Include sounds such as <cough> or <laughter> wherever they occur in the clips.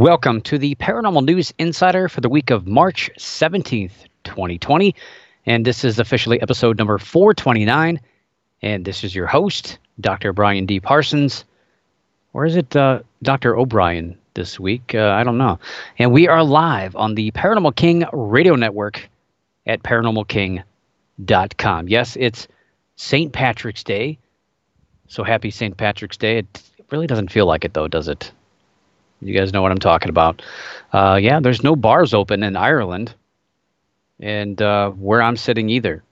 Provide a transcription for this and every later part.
Welcome to the Paranormal News Insider for the week of March 17th, 2020. And this is officially episode number 429. And this is your host, Dr. Brian D. Parsons. Or is it uh, Dr. O'Brien this week? Uh, I don't know. And we are live on the Paranormal King radio network at paranormalking.com. Yes, it's St. Patrick's Day. So happy St. Patrick's Day. It really doesn't feel like it, though, does it? You guys know what I'm talking about. Uh, yeah, there's no bars open in Ireland, and uh, where I'm sitting either,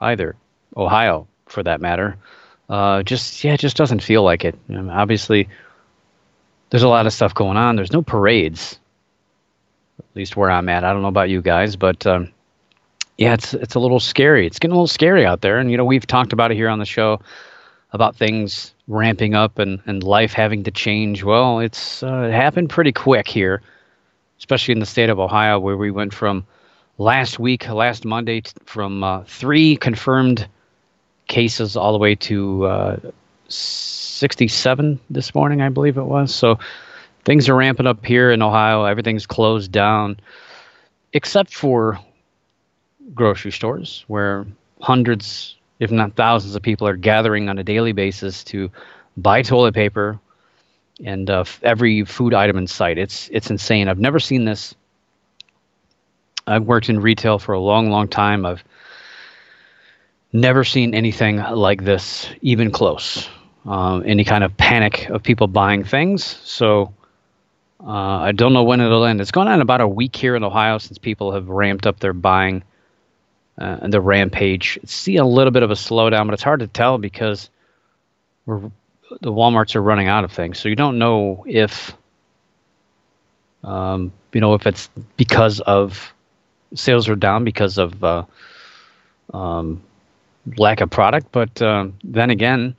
either Ohio for that matter. Uh, just yeah, it just doesn't feel like it. I mean, obviously, there's a lot of stuff going on. There's no parades, at least where I'm at. I don't know about you guys, but um, yeah, it's it's a little scary. It's getting a little scary out there, and you know we've talked about it here on the show about things ramping up and, and life having to change. Well, it's uh, it happened pretty quick here, especially in the state of Ohio, where we went from last week, last Monday, t- from uh, three confirmed cases all the way to uh, 67 this morning, I believe it was. So things are ramping up here in Ohio. Everything's closed down, except for grocery stores, where hundreds if not thousands of people are gathering on a daily basis to buy toilet paper and uh, every food item in sight. It's it's insane. I've never seen this. I've worked in retail for a long, long time. I've never seen anything like this, even close. Um, any kind of panic of people buying things. So uh, I don't know when it'll end. It's gone on about a week here in Ohio since people have ramped up their buying uh, and the rampage. See a little bit of a slowdown, but it's hard to tell because the WalMarts are running out of things, so you don't know if um, you know if it's because of sales are down because of uh, um, lack of product, but uh, then again,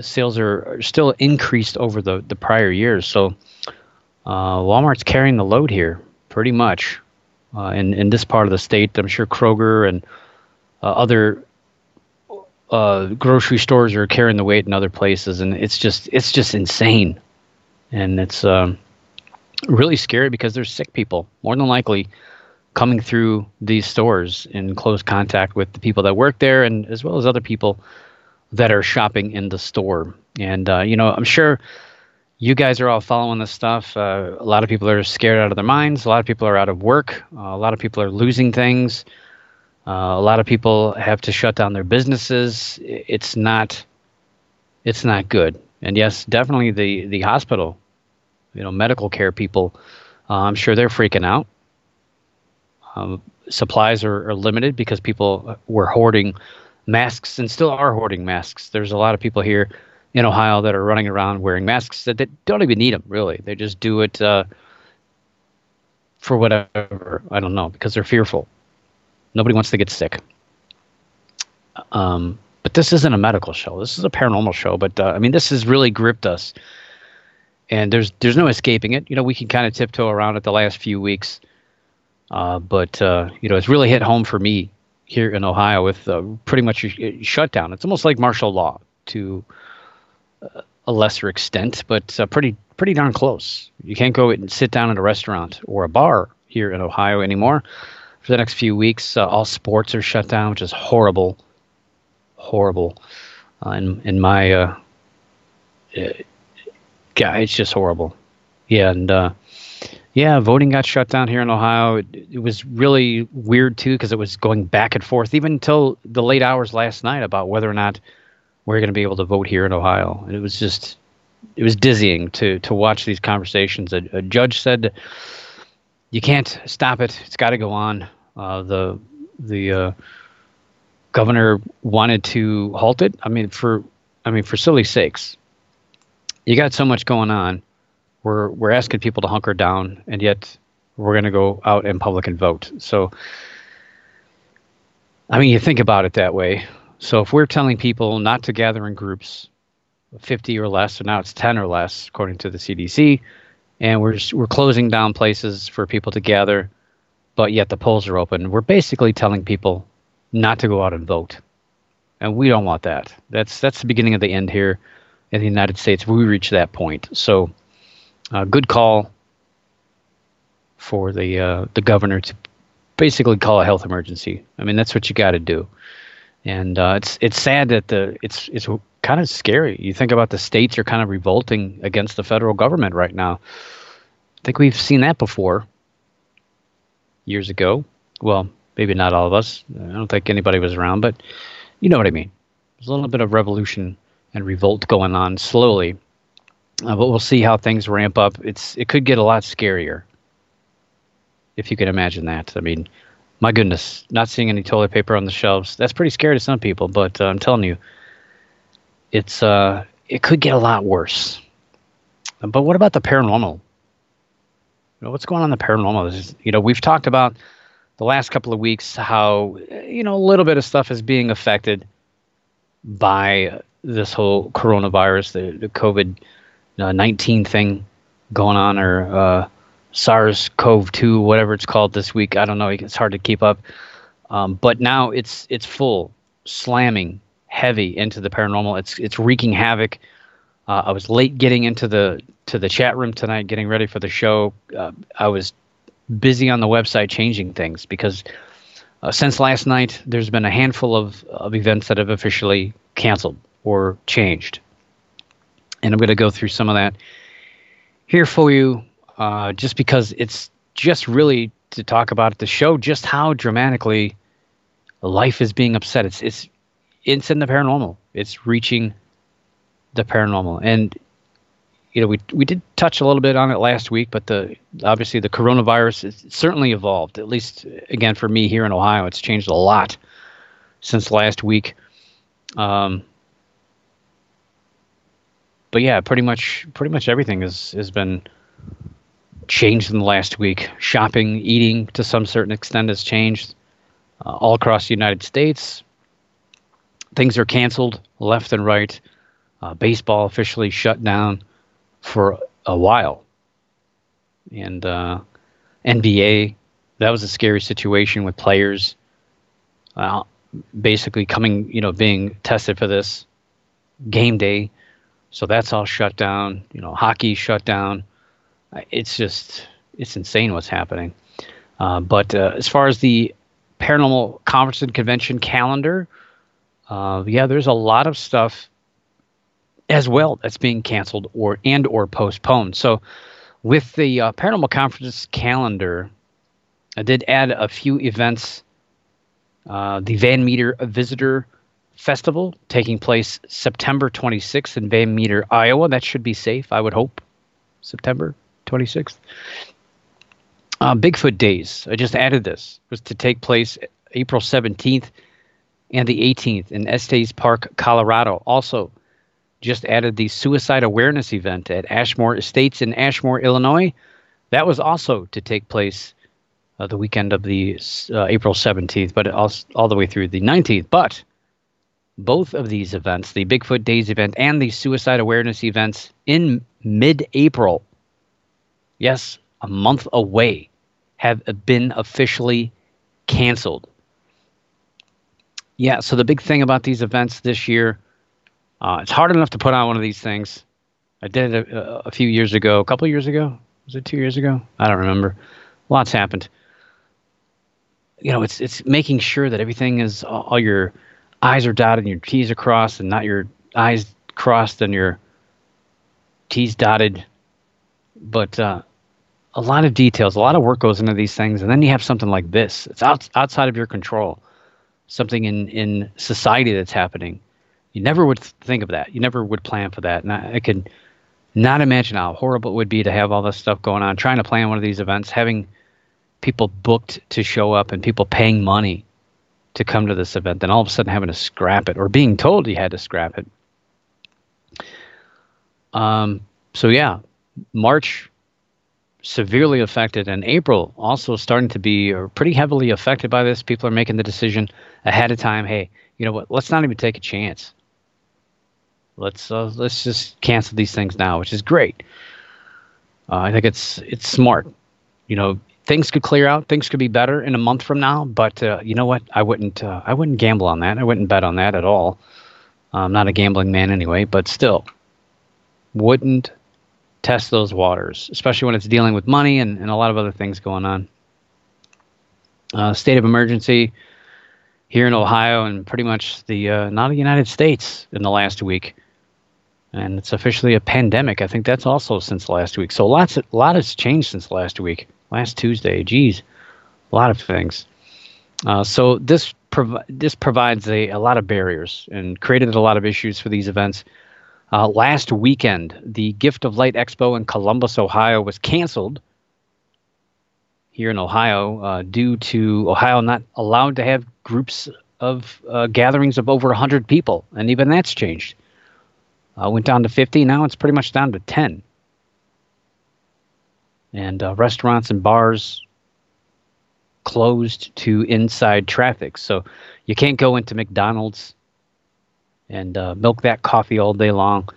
sales are, are still increased over the the prior years. So uh, Walmart's carrying the load here pretty much uh, in in this part of the state. I'm sure Kroger and uh, other uh, grocery stores are carrying the weight in other places, and it's just it's just insane, and it's um, really scary because there's sick people more than likely coming through these stores in close contact with the people that work there, and as well as other people that are shopping in the store. And uh, you know, I'm sure you guys are all following this stuff. Uh, a lot of people are scared out of their minds. A lot of people are out of work. Uh, a lot of people are losing things. Uh, a lot of people have to shut down their businesses. It's not, it's not good. And yes, definitely the the hospital, you know, medical care people. Uh, I'm sure they're freaking out. Um, supplies are, are limited because people were hoarding masks and still are hoarding masks. There's a lot of people here in Ohio that are running around wearing masks that, that don't even need them, really. They just do it uh, for whatever. I don't know, because they're fearful. Nobody wants to get sick. Um, but this isn't a medical show. This is a paranormal show. But uh, I mean, this has really gripped us, and there's there's no escaping it. You know, we can kind of tiptoe around it the last few weeks, uh, but uh, you know, it's really hit home for me here in Ohio with uh, pretty much a shutdown. It's almost like martial law to a lesser extent, but uh, pretty pretty darn close. You can't go and sit down at a restaurant or a bar here in Ohio anymore for the next few weeks. Uh, all sports are shut down, which is horrible, horrible. Uh, in in my uh, uh, yeah, it's just horrible. Yeah, and uh, yeah, voting got shut down here in Ohio. It, it was really weird too because it was going back and forth even until the late hours last night about whether or not we're going to be able to vote here in Ohio. And it was just, it was dizzying to to watch these conversations. A, a judge said, "You can't stop it. It's got to go on." Uh, the the uh, governor wanted to halt it. I mean, for I mean, for silly sakes, you got so much going on. We're we're asking people to hunker down, and yet we're going to go out in public and vote. So, I mean, you think about it that way. So if we're telling people not to gather in groups, 50 or less, so now it's 10 or less, according to the CDC, and we're we're closing down places for people to gather, but yet the polls are open. We're basically telling people not to go out and vote, and we don't want that. That's that's the beginning of the end here in the United States. We reach that point. So, uh, good call for the uh, the governor to basically call a health emergency. I mean, that's what you got to do. And uh, it's it's sad that the it's it's kind of scary. You think about the states are kind of revolting against the federal government right now. I think we've seen that before years ago. Well, maybe not all of us. I don't think anybody was around, but you know what I mean. There's a little bit of revolution and revolt going on slowly, uh, but we'll see how things ramp up. It's it could get a lot scarier, if you can imagine that. I mean, my goodness, not seeing any toilet paper on the shelves. That's pretty scary to some people, but uh, I'm telling you, it's uh, it could get a lot worse. But what about the paranormal? You know, what's going on in the paranormal? Is, you know, we've talked about the last couple of weeks how you know a little bit of stuff is being affected by this whole coronavirus, the, the COVID uh, 19 thing going on, or uh, SARS-CoV-2, whatever it's called this week. I don't know. It's hard to keep up. Um, but now it's it's full slamming heavy into the paranormal. It's it's wreaking havoc. Uh, I was late getting into the to the chat room tonight, getting ready for the show. Uh, I was busy on the website changing things because uh, since last night, there's been a handful of, of events that have officially canceled or changed, and I'm going to go through some of that here for you, uh, just because it's just really to talk about the show just how dramatically life is being upset. It's it's it's in the paranormal. It's reaching the paranormal, and you know we we did touch a little bit on it last week, but the obviously the coronavirus has certainly evolved. At least again for me here in Ohio, it's changed a lot since last week. Um, but yeah, pretty much pretty much everything has has been changed in the last week. Shopping, eating to some certain extent has changed uh, all across the United States things are canceled left and right. Uh, baseball officially shut down for a while. And uh, NBA, that was a scary situation with players uh, basically coming, you know, being tested for this game day. So that's all shut down. You know, hockey shut down. It's just, it's insane what's happening. Uh, but uh, as far as the paranormal conference and convention calendar, uh, yeah, there's a lot of stuff as well that's being canceled or and or postponed. So with the uh, paranormal conference calendar, I did add a few events. Uh, the Van Meter Visitor Festival taking place September 26th in Van Meter, Iowa. That should be safe, I would hope. September 26th. Uh, Bigfoot Days. I just added this was to take place April 17th and the 18th in Estes Park, Colorado. Also, just added the suicide awareness event at Ashmore Estates in Ashmore, Illinois. That was also to take place uh, the weekend of the uh, April 17th, but all, all the way through the 19th. But both of these events, the Bigfoot Days event and the suicide awareness events in mid April, yes, a month away, have been officially canceled. Yeah, so the big thing about these events this year, uh, it's hard enough to put on one of these things. I did it a, a few years ago, a couple years ago. Was it two years ago? I don't remember. Lots happened. You know, it's it's making sure that everything is all, your I's are dotted and your T's are crossed, and not your I's crossed and your T's dotted. But uh, a lot of details, a lot of work goes into these things, and then you have something like this. It's out, outside of your control. Something in in society that's happening. You never would think of that. You never would plan for that. And i, I could not imagine how horrible it would be to have all this stuff going on trying to plan one of these events having people booked to show up and people paying money to come to this event then all of a sudden having to scrap it or being told you had to scrap it. Um, so yeah march severely affected, and April also starting to be uh, pretty heavily affected by this. People are making the decision ahead of time. Hey, you know what? Let's not even take a chance. Let's uh, let's just cancel these things now, which is great. Uh, I think it's it's smart. You know, things could clear out, things could be better in a month from now. But uh, you know what? I wouldn't uh, I wouldn't gamble on that. I wouldn't bet on that at all. I'm not a gambling man anyway, but still, wouldn't test those waters, especially when it's dealing with money and, and a lot of other things going on. Uh, state of emergency here in Ohio and pretty much the uh, not the United States in the last week, and it's officially a pandemic. I think that's also since last week. So lots, a lot has changed since last week, last Tuesday. Geez, a lot of things. Uh, so this prov- this provides a, a lot of barriers and created a lot of issues for these events. Uh, last weekend, the Gift of Light Expo in Columbus, Ohio, was canceled here in Ohio uh, due to Ohio not allowed to have groups of uh, gatherings of over 100 people, and even that's changed. Uh, went down to 50, now it's pretty much down to 10. And uh, restaurants and bars closed to inside traffic. So you can't go into McDonald's and uh, milk that coffee all day long.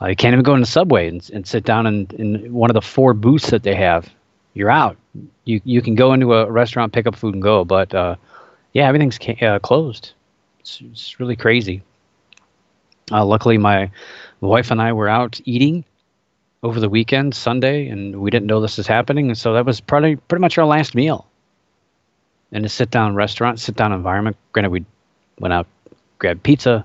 Uh, you can't even go in the subway and, and sit down in, in one of the four booths that they have. You're out. You you can go into a restaurant, pick up food, and go. But uh, yeah, everything's ca- uh, closed. It's, it's really crazy. Uh, luckily, my wife and I were out eating over the weekend, Sunday, and we didn't know this was happening. And so that was probably pretty much our last meal in a sit down restaurant, sit down environment. Granted, we went out, grabbed pizza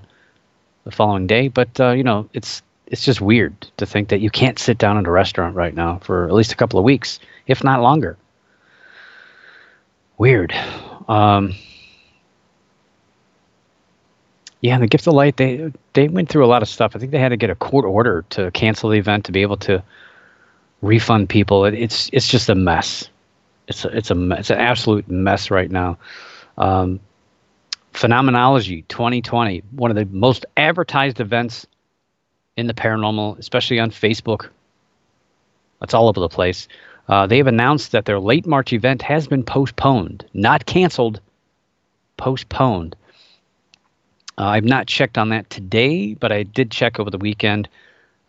the following day, but uh, you know, it's it's just weird to think that you can't sit down in a restaurant right now for at least a couple of weeks, if not longer. Weird. Um, yeah, and the Gift of Light, they they went through a lot of stuff. I think they had to get a court order to cancel the event to be able to refund people. It, it's it's just a mess it's a, it's a it's an absolute mess right now. Um, Phenomenology 2020, one of the most advertised events in the paranormal, especially on Facebook. It's all over the place. Uh, they have announced that their late March event has been postponed, not canceled, postponed. Uh, I've not checked on that today, but I did check over the weekend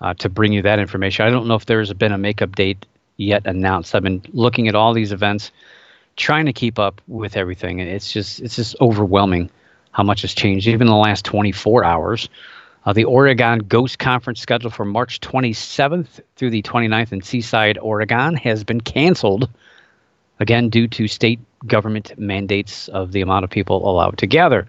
uh, to bring you that information. I don't know if there's been a makeup date yet announced. I've been looking at all these events, trying to keep up with everything, it's just it's just overwhelming how much has changed even in the last 24 hours. Uh, the Oregon Ghost Conference scheduled for March 27th through the 29th in Seaside, Oregon, has been canceled again due to state government mandates of the amount of people allowed to gather.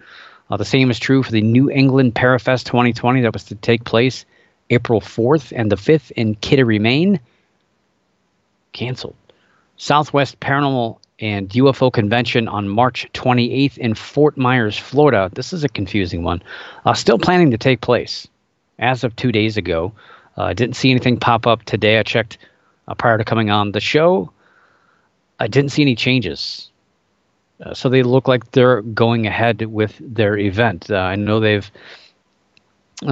Uh, the same is true for the New England Parafest 2020 that was to take place April 4th and the 5th in Kittery, Maine canceled. Southwest Paranormal and UFO Convention on March 28th in Fort Myers, Florida. This is a confusing one. Uh, still planning to take place as of two days ago. Uh, I uh, didn't see anything pop up today. I checked uh, prior to coming on the show. I didn't see any changes. Uh, so they look like they're going ahead with their event. Uh, I know they've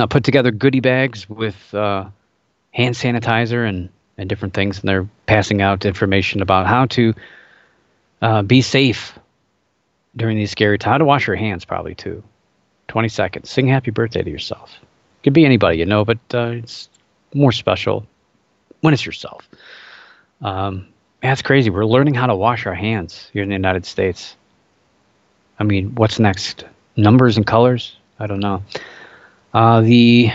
put together goodie bags with hand sanitizer and and different things, and they're passing out information about how to uh, be safe during these scary times. How to wash your hands, probably too. Twenty seconds. Sing happy birthday to yourself. Could be anybody you know, but uh, it's more special when it's yourself. Um, that's crazy. We're learning how to wash our hands here in the United States. I mean, what's next? Numbers and colors? I don't know. Uh, the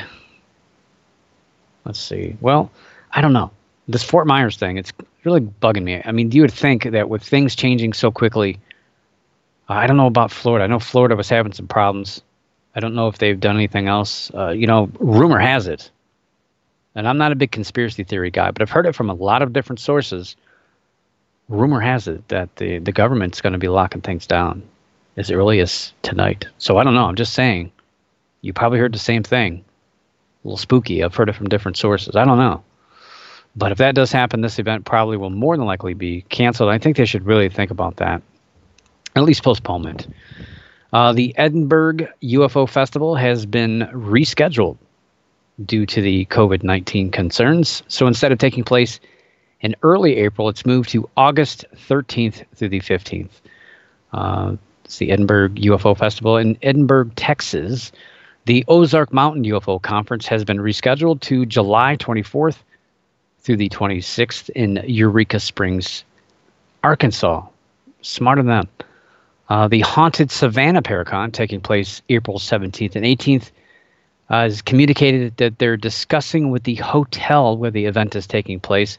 let's see. Well, I don't know this Fort Myers thing, it's really bugging me. I mean, you would think that with things changing so quickly, I don't know about Florida. I know Florida was having some problems. I don't know if they've done anything else. Uh, you know, rumor has it, and I'm not a big conspiracy theory guy, but I've heard it from a lot of different sources. Rumor has it that the, the government's going to be locking things down as early as tonight. So I don't know. I'm just saying. You probably heard the same thing. A little spooky. I've heard it from different sources. I don't know. But if that does happen, this event probably will more than likely be canceled. I think they should really think about that, at least postponement. Uh, the Edinburgh UFO Festival has been rescheduled due to the COVID 19 concerns. So instead of taking place in early April, it's moved to August 13th through the 15th. Uh, It's the Edinburgh UFO Festival in Edinburg, Texas. The Ozark Mountain UFO Conference has been rescheduled to July 24th through the 26th in Eureka Springs, Arkansas. Smarter than them. Uh, the Haunted Savannah Paracon, taking place April 17th and 18th, uh, has communicated that they're discussing with the hotel where the event is taking place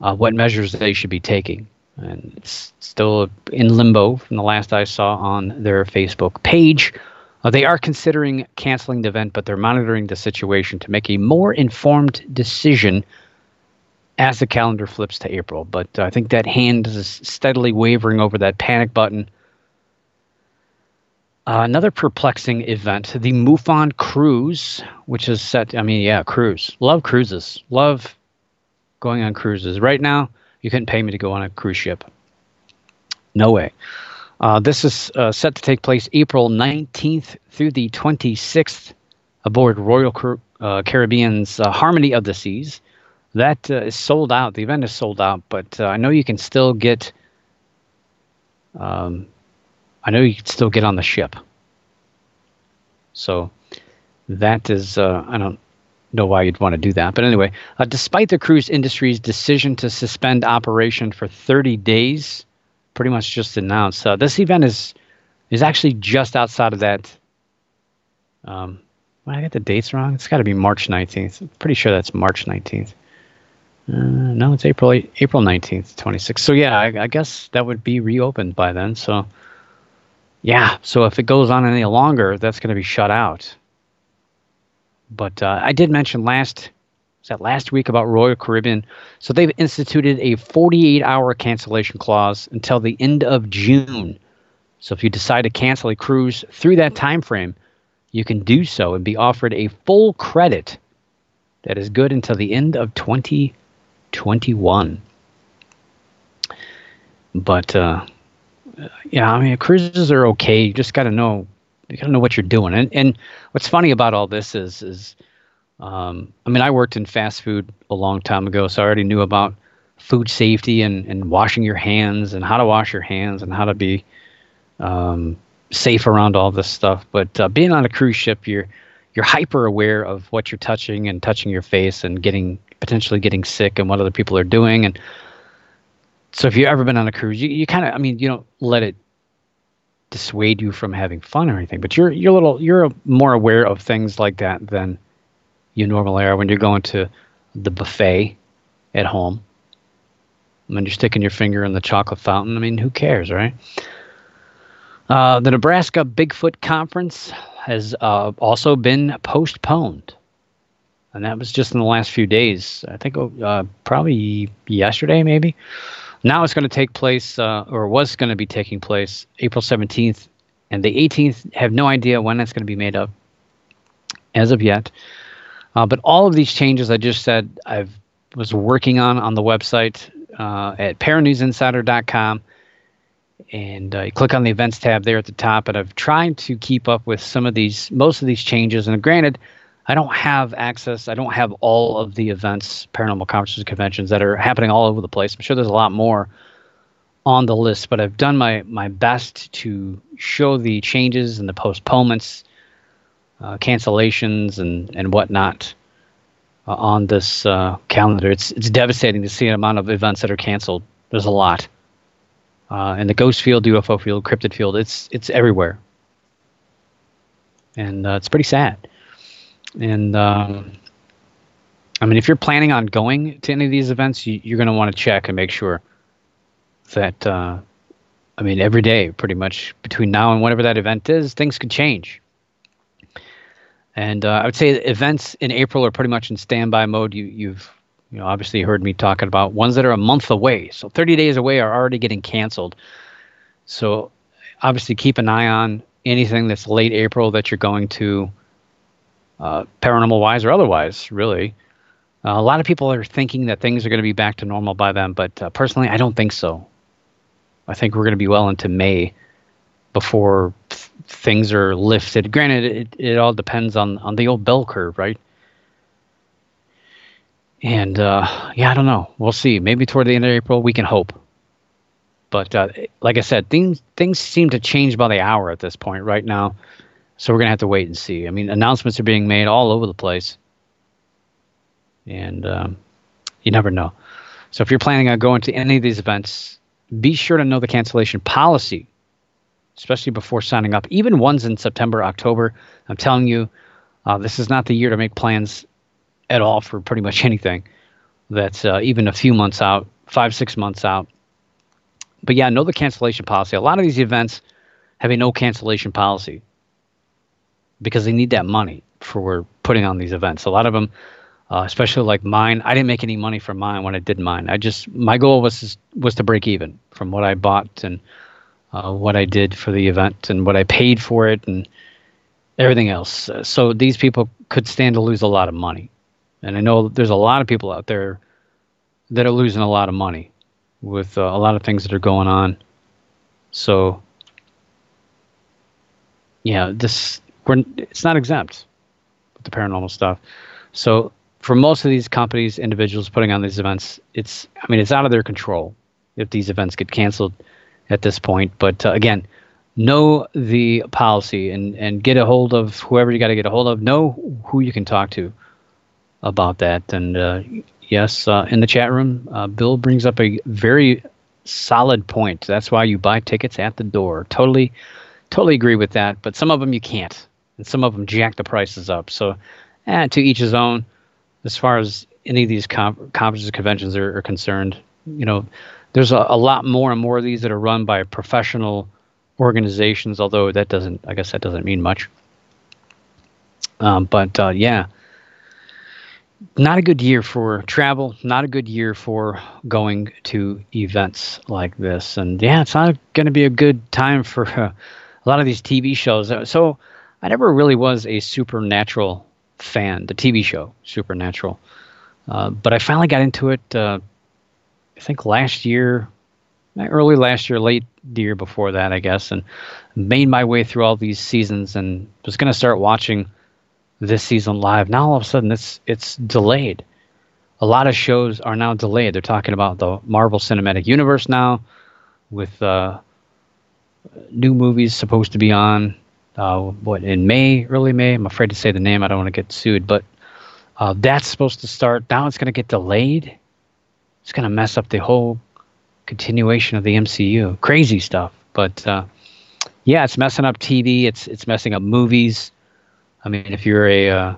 uh, what measures they should be taking. And it's still in limbo from the last I saw on their Facebook page. Uh, they are considering canceling the event, but they're monitoring the situation to make a more informed decision as the calendar flips to April. But I think that hand is steadily wavering over that panic button uh, another perplexing event, the MUFON cruise, which is set. I mean, yeah, cruise. Love cruises. Love going on cruises. Right now, you couldn't pay me to go on a cruise ship. No way. Uh, this is uh, set to take place April 19th through the 26th aboard Royal Car- uh, Caribbean's uh, Harmony of the Seas. That uh, is sold out. The event is sold out, but I know you can still get um, I know you can still get on the ship. So that is, uh, I don't know why you'd want to do that. But anyway, uh, despite the cruise industry's decision to suspend operation for 30 days, pretty much just announced, So this event is is actually just outside of that. Um, well, I got the dates wrong. It's got to be March 19th. I'm pretty sure that's March 19th. Uh, no, it's April April 19th, 26th. So yeah, I, I guess that would be reopened by then. So yeah, so if it goes on any longer, that's going to be shut out. But uh, I did mention last was that last week about Royal Caribbean. So they've instituted a 48-hour cancellation clause until the end of June. So if you decide to cancel a cruise through that time frame, you can do so and be offered a full credit that is good until the end of 2021. But uh, yeah, I mean, cruises are okay. You just got to know, you got to know what you're doing. And and what's funny about all this is is, um, I mean, I worked in fast food a long time ago, so I already knew about food safety and and washing your hands and how to wash your hands and how to be um, safe around all this stuff. But uh, being on a cruise ship, you're you're hyper aware of what you're touching and touching your face and getting potentially getting sick and what other people are doing and so if you've ever been on a cruise, you, you kind of, I mean, you don't let it dissuade you from having fun or anything, but you're you're a little you're more aware of things like that than you normal are when you're going to the buffet at home. When you're sticking your finger in the chocolate fountain, I mean, who cares, right? Uh, the Nebraska Bigfoot Conference has uh, also been postponed, and that was just in the last few days. I think uh, probably yesterday, maybe. Now it's going to take place, uh, or was going to be taking place, April 17th and the 18th. Have no idea when that's going to be made up as of yet. Uh, but all of these changes I just said, I was working on on the website uh, at paranewsinsider.com. And uh, you click on the events tab there at the top. And I've tried to keep up with some of these, most of these changes. And granted, I don't have access. I don't have all of the events, paranormal conferences, conventions that are happening all over the place. I'm sure there's a lot more on the list, but I've done my my best to show the changes and the postponements, uh, cancellations, and and whatnot uh, on this uh, calendar. It's it's devastating to see the amount of events that are canceled. There's a lot, uh, and the ghost field, UFO field, cryptid field. It's it's everywhere, and uh, it's pretty sad. And um, I mean, if you're planning on going to any of these events, you, are going to want to check and make sure that, uh, I mean, every day, pretty much between now and whenever that event is, things could change. And uh, I would say events in April are pretty much in standby mode. You, you've you know obviously heard me talking about ones that are a month away, so 30 days away are already getting canceled. So obviously keep an eye on anything that's late April that you're going to uh, paranormal wise or otherwise, really. Uh, a lot of people are thinking that things are going to be back to normal by then, but uh, personally, I don't think so. I think we're going to be well into May before th- things are lifted. Granted, it, it all depends on, on the old bell curve, right? And uh, yeah, I don't know. We'll see. Maybe toward the end of April, we can hope. But uh, like I said, things things seem to change by the hour at this point right now. So we're gonna have to wait and see. I mean, announcements are being made all over the place, and um, you never know. So if you're planning on going to any of these events, be sure to know the cancellation policy, especially before signing up. Even ones in September, October. I'm telling you, uh, this is not the year to make plans at all for pretty much <laughs> anything. That's uh, even a few months out, five, six months out. But yeah, know the cancellation policy. A lot of these events have a no cancellation policy because they need that money for putting on these events. A lot of them, uh, especially like mine, I didn't make any money from mine when I did mine. I just my goal was was to break even from what I bought and uh, what I did for the event and what I paid for it and everything else. Uh, so these people could stand to lose a lot of money, and I know there's a lot of people out there that are losing a lot of money with uh, a lot of things that are going on. So yeah, this we're, it's not exempt with the paranormal stuff. So for most of these companies, individuals putting on these events, it's I mean it's out of their control if these events get canceled at this point. But uh, again, know the policy and and get a hold of whoever you got to get a hold of. Know who you can talk to about that. And uh, yes, uh, in the chat room, uh, Bill brings up a very solid point. That's why you buy tickets at the door. Totally, totally agree with that. But some of them you can't and some of them jack the prices up. So, eh, to each his own. As far as any of these com- conferences, conventions are, are, concerned, you know, there's a, a, lot more and more of these that are run by professional organizations. Although that doesn't, I guess, that doesn't mean much. Um, but uh, yeah, not a good year for travel. Not a good year for going to events like this. And yeah, it's not going to be a good time for uh, <laughs> a lot of these TV shows. So I never really was a Supernatural fan, the TV show Supernatural. Uh, but I finally got into it, uh, I think last year, early last year, late the year before that, I guess, and made my way through all these seasons and was going to start watching this season live. Now all of a sudden it's it's delayed. A lot of shows are now delayed. They're talking about the Marvel Cinematic Universe now, with uh, new movies supposed to be on uh, what in May, early May. I'm afraid to say the name. I don't want to get sued, but uh, that's supposed to start. Now it's going to get delayed. It's going to mess up the whole continuation of the MCU. Crazy stuff. But uh, yeah, it's messing up TV. It's it's messing up movies. I mean, if you're a uh,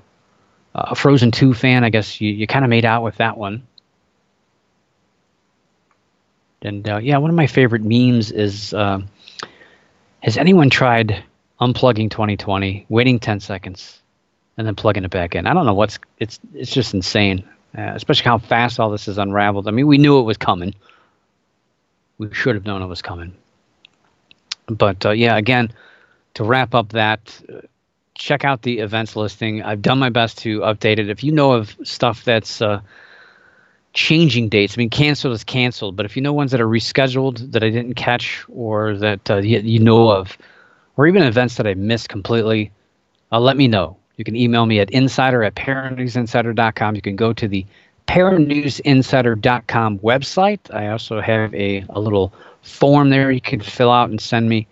a Frozen two fan, I guess you, you kind of made out with that one. And uh, yeah, one of my favorite memes is: uh, Has anyone tried unplugging 2020, waiting 10 seconds, and then plugging it back in. I don't know what's it's it's just insane, uh, especially how fast all this is unraveled. I mean, we knew it was coming. We should have known it was coming. But uh, yeah, again, to wrap up that, uh, check out the events listing. I've done my best to update it. If you know of stuff that's uh, changing dates. I mean, canceled is canceled, but if you know ones that are rescheduled that I didn't catch or that uh, you, you, know of, or even events that I missed completely, let me know. You can email me at insider at paranewsinsider.com. You can go to the paranewsinsider.com website. I also have a, a little form there you can fill out and send me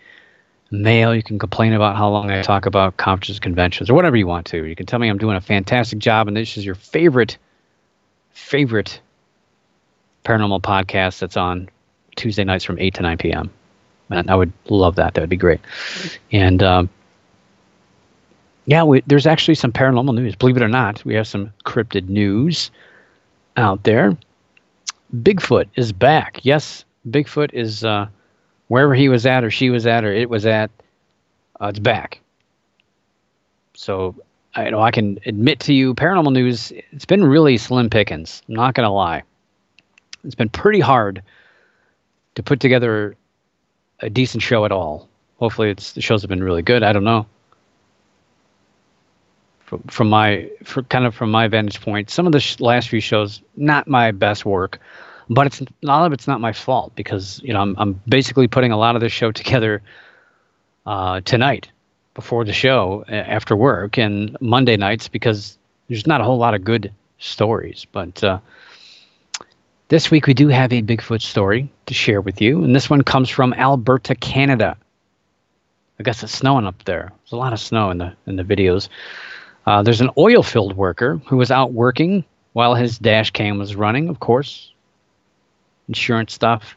mail. You can complain about how long I talk about conferences, conventions, or whatever you want to. You can tell me I'm doing a fantastic job and this is your favorite, favorite paranormal podcast that's on Tuesday nights from 8 to 9 p.m. And I would love that. That would be great. And um, yeah, we, there's actually some paranormal news. Believe it or not, we have some cryptid news out there. Bigfoot is back. Yes, Bigfoot is uh, wherever he was at, or she was at, or it was at. Uh, it's back. So I you know I can admit to you, paranormal news. It's been really slim pickings. I'm not gonna lie. It's been pretty hard to put together a decent show at all. Hopefully, it's the shows have been really good. I don't know. From, from my, kind of from my vantage point, some of the sh- last few shows not my best work, but it's a lot of it's not my fault because you know I'm I'm basically putting a lot of this show together uh, tonight before the show after work and Monday nights because there's not a whole lot of good stories, but. Uh, This week we do have a Bigfoot story to share with you, and this one comes from Alberta, Canada. I guess it's snowing up there. There's a lot of snow in the in the videos. Uh, there's an oil field worker who was out working while his dash cam was running, of course. Insurance stuff.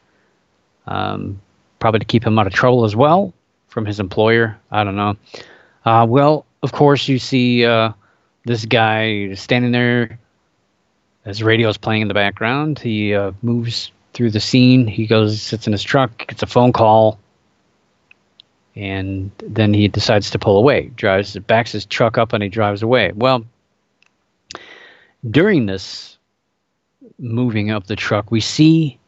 Um, probably to keep him out of trouble as well from his employer. I don't know. Uh, well, of course, you see uh, this guy standing there. His radio is playing in the background. He uh, moves through the scene. He goes, sits in his truck, gets a phone call, and then he decides to pull away. Drives, backs his truck up, and he drives away. Well, during this moving of the truck, we see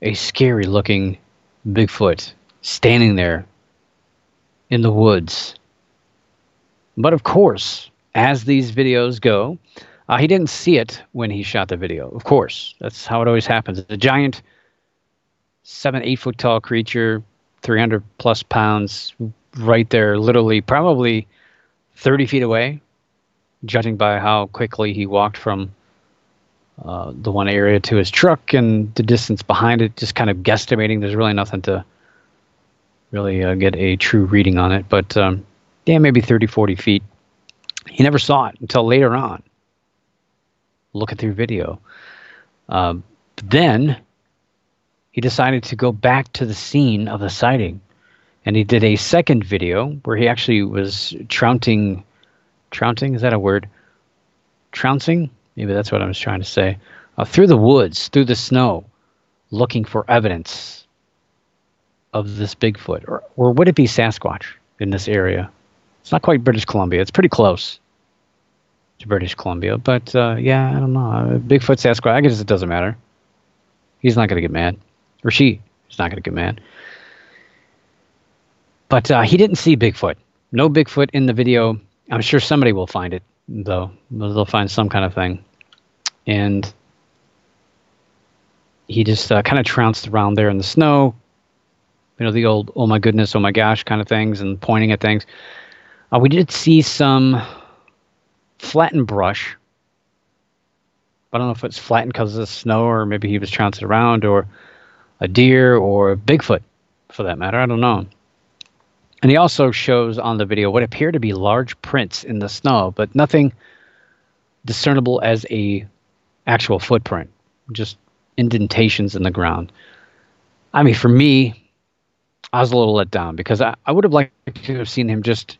a scary looking Bigfoot standing there in the woods. But of course, as these videos go, uh, he didn't see it when he shot the video. Of course, that's how it always happens. A giant, seven, eight foot tall creature, 300 plus pounds, right there, literally, probably 30 feet away, judging by how quickly he walked from uh, the one area to his truck and the distance behind it, just kind of guesstimating. There's really nothing to really uh, get a true reading on it, but um, yeah, maybe 30, 40 feet. He never saw it until later on. Looking through video. Um, then he decided to go back to the scene of the sighting. And he did a second video where he actually was trouncing. Trouncing? Is that a word? Trouncing? maybe that's what I was trying to say, uh, through the woods, through the snow, looking for evidence of this Bigfoot, or or would it be Sasquatch in this area? It's not quite British Columbia. It's pretty close to British Columbia, but uh, yeah, I don't know. Uh, Bigfoot, Sasquatch. I guess it doesn't matter. He's not going to get mad, or she is not going to get mad. But uh, he didn't see Bigfoot. No Bigfoot in the video. I'm sure somebody will find it though. They'll find some kind of thing. And he just uh, kind of trounced around there in the snow. You know, the old, oh my goodness, oh my gosh kind of things and pointing at things. Uh, we did see some flattened brush. I don't know if it's flattened because of the snow or maybe he was trouncing around or a deer or Bigfoot for that matter. I don't know. And he also shows on the video what appear to be large prints in the snow, but nothing discernible as a actual footprint, just indentations in the ground. I mean, for me, I was a little let down because I, I would have liked to have seen him just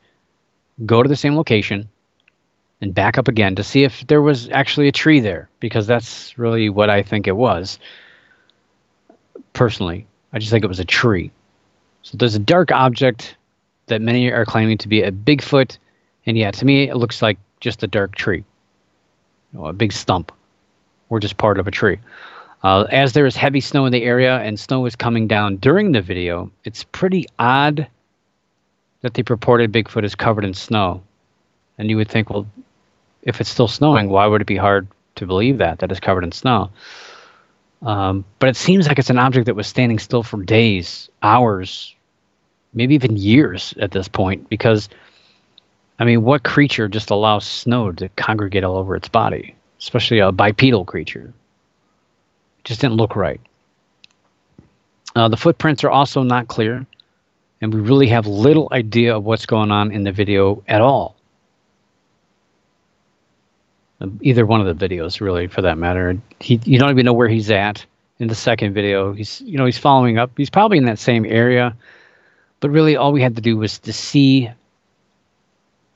go to the same location and back up again to see if there was actually a tree there, because that's really what I think it was. Personally, I just think it was a tree. So there's a dark object that many are claiming to be a Bigfoot, and yeah, to me it looks like just a dark tree, you know, a big stump, or just part of a tree. Uh, as there is heavy snow in the area and snow is coming down during the video, it's pretty odd that the purported Bigfoot is covered in snow. And you would think, well, if it's still snowing, why would it be hard to believe that, that is covered in snow? Um, but it seems like it's an object that was standing still for days, hours, maybe even years at this point because I mean, what creature just allows snow to congregate all over its body, especially a bipedal creature? It just didn't look right. Uh, the footprints are also not clear, and we really have little idea of what's going on in the video at all. Either one of the videos, really, for that matter. He, you don't even know where he's at in the second video. He's, you know, he's following up. He's probably in that same area but really, all we had to do was to see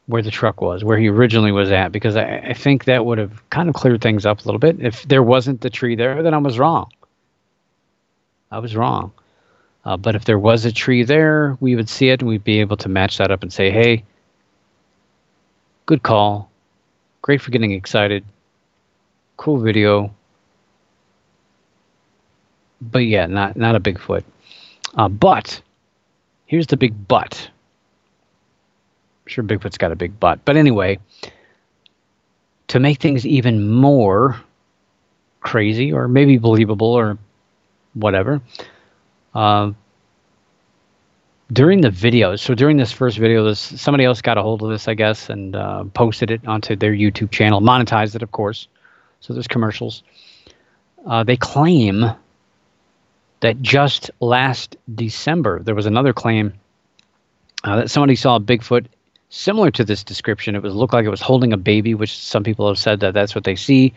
where the truck was, where he originally was at, because I, I think that would have kind of cleared things up a little bit. If there wasn't the tree there, then I was wrong. I was wrong. Uh, but if there was a tree there, we would see it and we'd be able to match that up and say, hey, good call. Great for getting excited. Cool video. But yeah, not not a Bigfoot. Uh, but Here's the big but. I'm sure Bigfoot's got a big butt. But anyway, to make things even more crazy or maybe believable or whatever, uh, during the video, so during this first video, this somebody else got a hold of this, I guess, and uh, posted it onto their YouTube channel, monetized it, of course. So there's commercials. uh, they claim that just last December there was another claim uh, that somebody saw a Bigfoot similar to this description. It was looked like it was holding a baby, which some people have said that that's what they see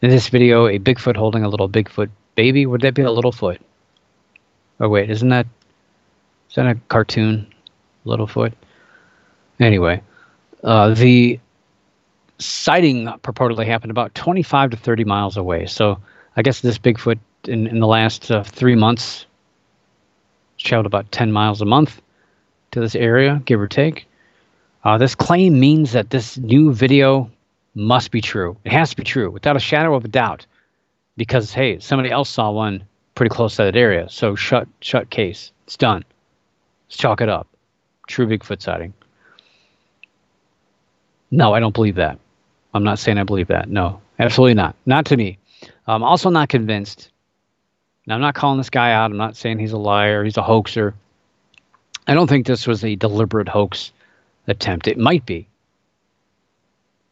in this video. A Bigfoot holding a little Bigfoot baby. Would that be a little foot? Oh wait, isn't that is that a cartoon? Littlefoot. Anyway, uh, the sighting purportedly happened about 25 to 30 miles away. So I guess this Bigfoot in, in the last uh, three months traveled about 10 miles a month to this area, give or take. Uh, this claim means that this new video must be true. It has to be true without a shadow of a doubt, because hey, somebody else saw one pretty close to that area. So shut shut case. It's done. Let's chalk it up. True Bigfoot sighting. No, I don't believe that. I'm not saying I believe that. No, absolutely not. Not to me. I'm also not convinced. Now, I'm not calling this guy out. I'm not saying he's a liar. He's a hoaxer. I don't think this was a deliberate hoax attempt. It might be.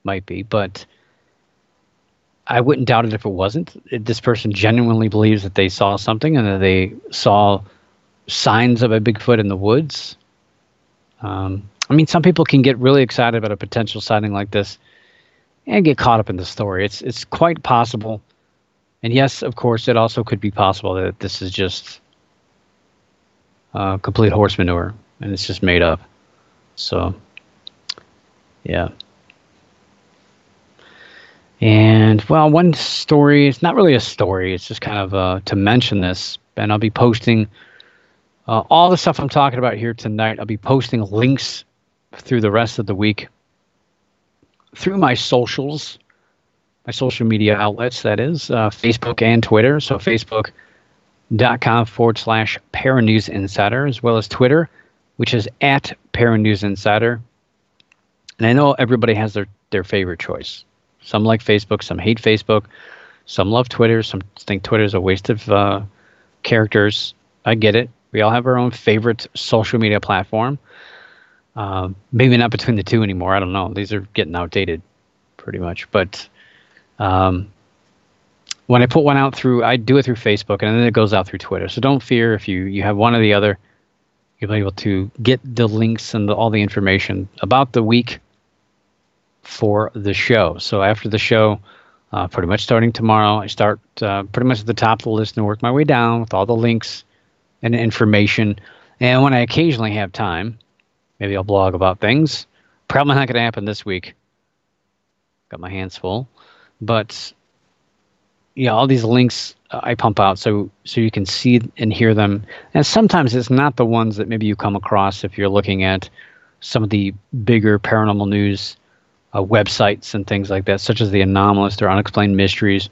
Might be, but I wouldn't doubt it if it wasn't. This person genuinely believes that they saw something and that they saw signs of a Bigfoot in the woods. Um, I mean, some people can get really excited about a potential sighting like this and get caught up in the story. It's it's quite possible, and yes, of course, it also could be possible that this is just uh, complete horse manure and it's just made up. So, yeah. And well, one story, it's not really a story, it's just kind of uh, to mention this. And I'll be posting uh, all the stuff I'm talking about here tonight. I'll be posting links through the rest of the week through my socials, my social media outlets, that is, uh, Facebook and Twitter. So, facebook.com forward slash Paranews Insider, as well as Twitter which is at Paranews Insider. And I know everybody has their, their favorite choice. Some like Facebook, some hate Facebook, some love Twitter, some think Twitter is a waste of uh, characters. I get it. We all have our own favorite social media platform. Uh, maybe not between the two anymore. I don't know. These are getting outdated pretty much. But um, when I put one out through, I do it through Facebook and then it goes out through Twitter. So don't fear if you, you have one or the other you'll be able to get the links and the, all the information about the week for the show. So after the show, uh, pretty much starting tomorrow, I start uh, pretty much at the top of the list and work my way down with all the links and information. And when I occasionally have time, maybe I'll blog about things. Probably not going to happen this week. Got my hands full, but yeah, all these links uh, I pump out so so you can see and hear them. And sometimes it's not the ones that maybe you come across if you're looking at some of the bigger paranormal news uh, websites and things like that, such as the Anomalist or Unexplained Mysteries.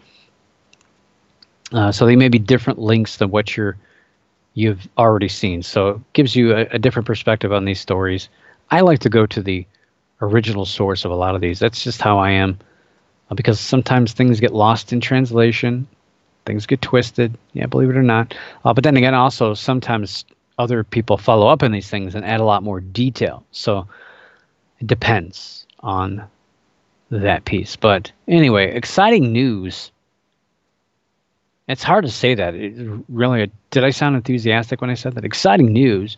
Uh, so they may be different links than what you're you've already seen. So it gives you a, a different perspective on these stories. I like to go to the original source of a lot of these. That's just how I am uh, because sometimes things get lost in translation, things get twisted. Yeah, believe it or not. Uh, but then again, also sometimes other people follow up on these things and add a lot more detail. So it depends on that piece. But anyway, exciting news. It's hard to say that. It really, did I sound enthusiastic when I said that? Exciting news.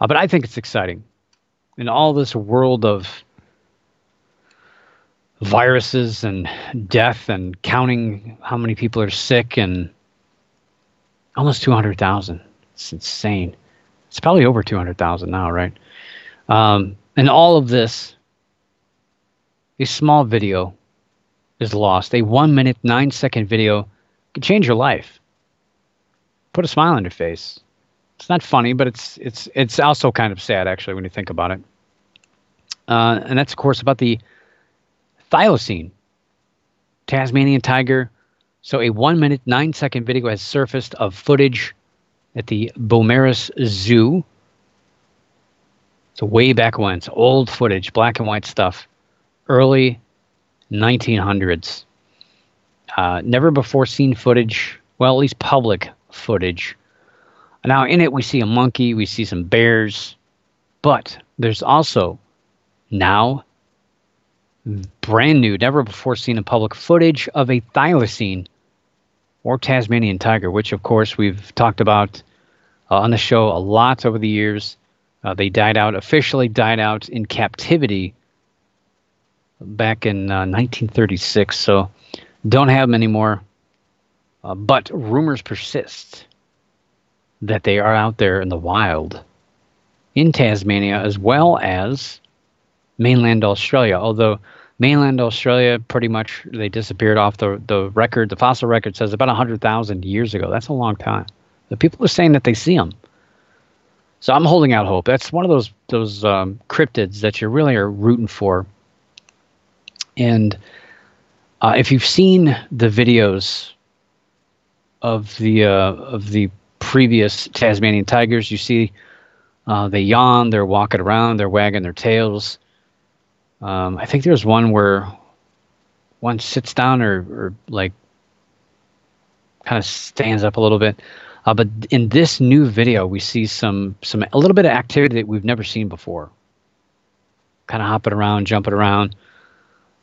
Uh, but I think it's exciting. In all this world of viruses and death and counting how many people are sick and almost 200,000. It's insane. It's probably over 200,000 now, right? Um, and all of this, a small video is lost. A one minute, nine second video change your life. Put a smile on your face. It's not funny, but it's it's it's also kind of sad actually when you think about it. Uh, and that's of course about the Thylacine, Tasmanian tiger. So a one minute, nine second video has surfaced of footage at the Beaumaris Zoo. So way back when. It's old footage, black and white stuff. Early 1900s. Uh, never before seen footage, well, at least public footage. Now, in it, we see a monkey, we see some bears, but there's also now brand new, never before seen in public footage of a thylacine or Tasmanian tiger, which of course we've talked about uh, on the show a lot over the years. Uh, they died out, officially died out in captivity back in uh, 1936. So don't have them anymore. Uh, but rumors persist that they are out there in the wild in Tasmania as well as mainland Australia. Although mainland Australia pretty much they disappeared off the the record. The fossil record says about hundred thousand years ago. That's a long time. The people are saying that they see them. So I'm holding out hope. That's one of those those um, cryptids that you really are rooting for. And uh, if you've seen the videos of the uh, of the previous Tasmanian tigers, you see uh, they yawn, they're walking around, they're wagging their tails. Um, I think there's one where one sits down or, or like kind of stands up a little bit. Uh, but in this new video, we see some some a little bit of activity that we've never seen before. Kind of hopping around, jumping around.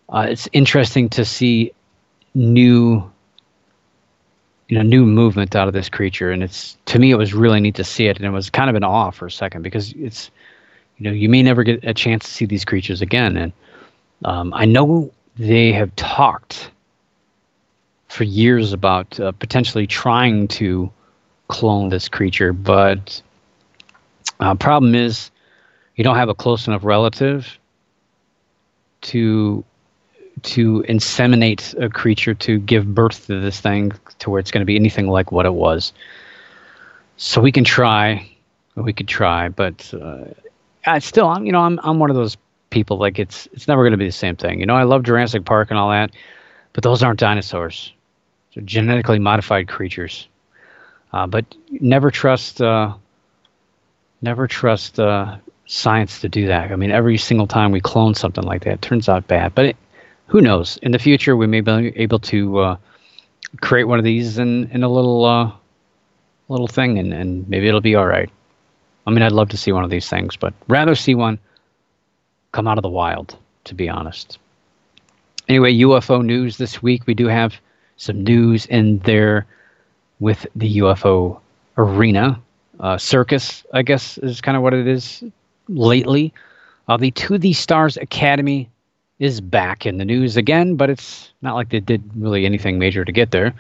Uh, it's interesting to see new you know new movement out of this creature and it's to me it was really neat to see it and it was kind of an awe for a second because it's you know you may never get a chance to see these creatures again and um, i know they have talked for years about uh, potentially trying to clone this creature but uh, problem is you don't have a close enough relative to to inseminate a creature to give birth to this thing to where it's going to be anything like what it was. So we can try, we could try, but uh, I still, I'm you know, I'm I'm one of those people like it's it's never going to be the same thing. You know, I love Jurassic Park and all that, but those aren't dinosaurs. They're genetically modified creatures. Uh, but never trust, uh, never trust uh, science to do that. I mean, every single time we clone something like that, it turns out bad. But it, who knows? In the future, we may be able to uh, create one of these in, in a little uh, little thing, and, and maybe it'll be all right. I mean, I'd love to see one of these things, but rather see one come out of the wild, to be honest. Anyway, UFO news this week. We do have some news in there with the UFO arena. Uh, circus, I guess, is kind of what it is lately. Uh, the To the Stars Academy is back in the news again, but it's not like they did really anything major to get there.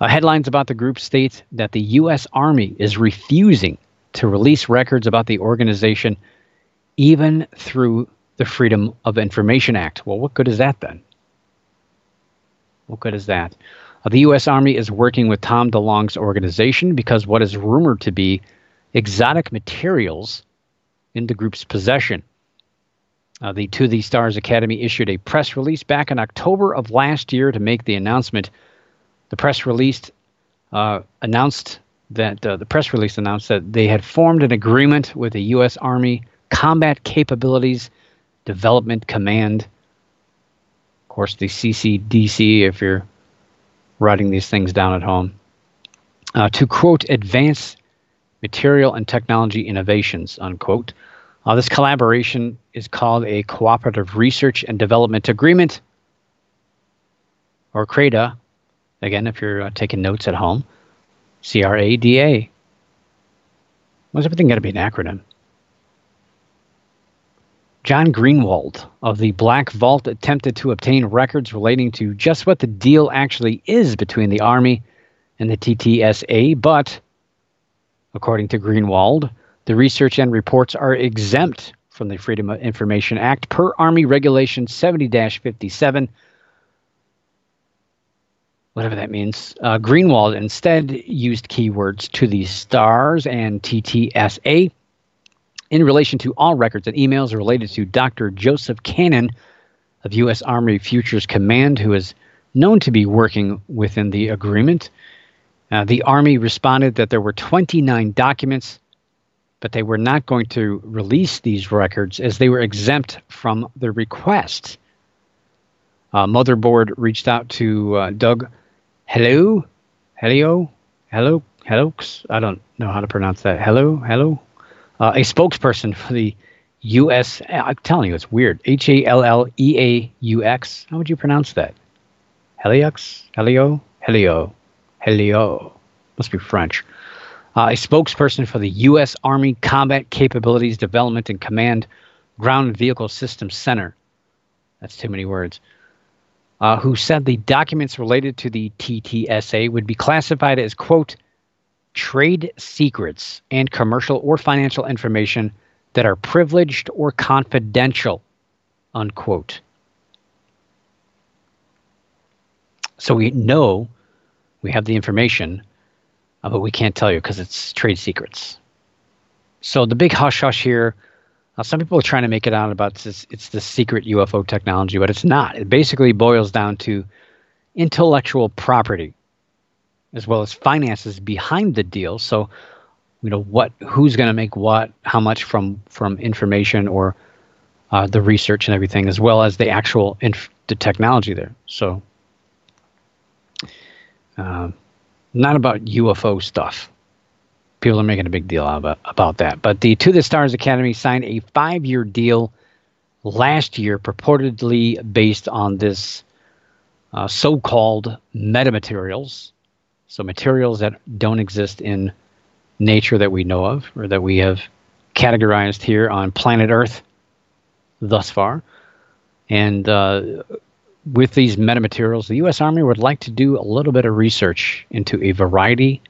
Uh, headlines about the group state that the U.S. Army is refusing to release records about the organization, even through the Freedom of Information Act. Well, what good is that then? What good is that? Uh, the U.S. Army is working with Tom DeLonge's organization because what is rumored to be exotic materials in the group's possession. Uh, the To the Stars Academy issued a press release back in October of last year to make the announcement. The press release uh, announced that uh, the press release announced that they had formed an agreement with the U.S. Army Combat Capabilities Development Command. Of course, the CCDC, if you're writing these things down at home, uh, to quote, advance material and technology innovations, unquote. Uh, this collaboration is called a Cooperative Research and Development Agreement, or CRADA. Again, if you're uh, taking notes at home, C R A D A. Why's everything got to be an acronym? John Greenwald of the Black Vault attempted to obtain records relating to just what the deal actually is between the Army and the TTSA, but according to Greenwald, the research and reports are exempt from the Freedom of Information Act per Army Regulation 70 57. Whatever that means. Uh, Greenwald instead used keywords to the STARS and TTSA in relation to all records and emails related to Dr. Joseph Cannon of U.S. Army Futures Command, who is known to be working within the agreement. Uh, the Army responded that there were 29 documents but they were not going to release these records as they were exempt from the request. Uh, Motherboard reached out to uh, Doug Hello, Helio, Hello, Hello. I don't know how to pronounce that. Hello, Hello. Uh, a spokesperson for the U.S. I'm telling you, it's weird. H A L L E A U X. How would you pronounce that? Heliux, Helio, Helio, Helio. Must be French. Uh, a spokesperson for the U.S. Army Combat Capabilities Development and Command Ground Vehicle Systems Center. That's too many words. Uh, who said the documents related to the TTSA would be classified as, quote, trade secrets and commercial or financial information that are privileged or confidential, unquote. So we know we have the information, uh, but we can't tell you because it's trade secrets. So the big hush hush here. Uh, some people are trying to make it out about this, it's the secret UFO technology, but it's not. It basically boils down to intellectual property as well as finances behind the deal. So, you know, what, who's going to make what, how much from from information or uh, the research and everything, as well as the actual inf- the technology there. So, uh, not about UFO stuff. People are making a big deal about, about that. But the To the Stars Academy signed a five year deal last year, purportedly based on this uh, so called metamaterials. So, materials that don't exist in nature that we know of or that we have categorized here on planet Earth thus far. And uh, with these metamaterials, the U.S. Army would like to do a little bit of research into a variety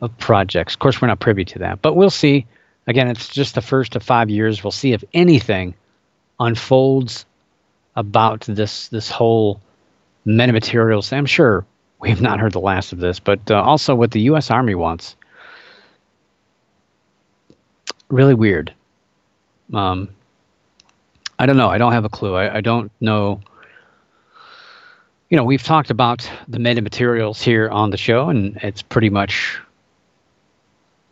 of projects. Of course, we're not privy to that, but we'll see. Again, it's just the first of five years. We'll see if anything unfolds about this this whole metamaterials. I'm sure we have not heard the last of this, but uh, also what the U.S. Army wants. Really weird. Um, I don't know. I don't have a clue. I, I don't know you know, we've talked about the metamaterials here on the show, and it's pretty much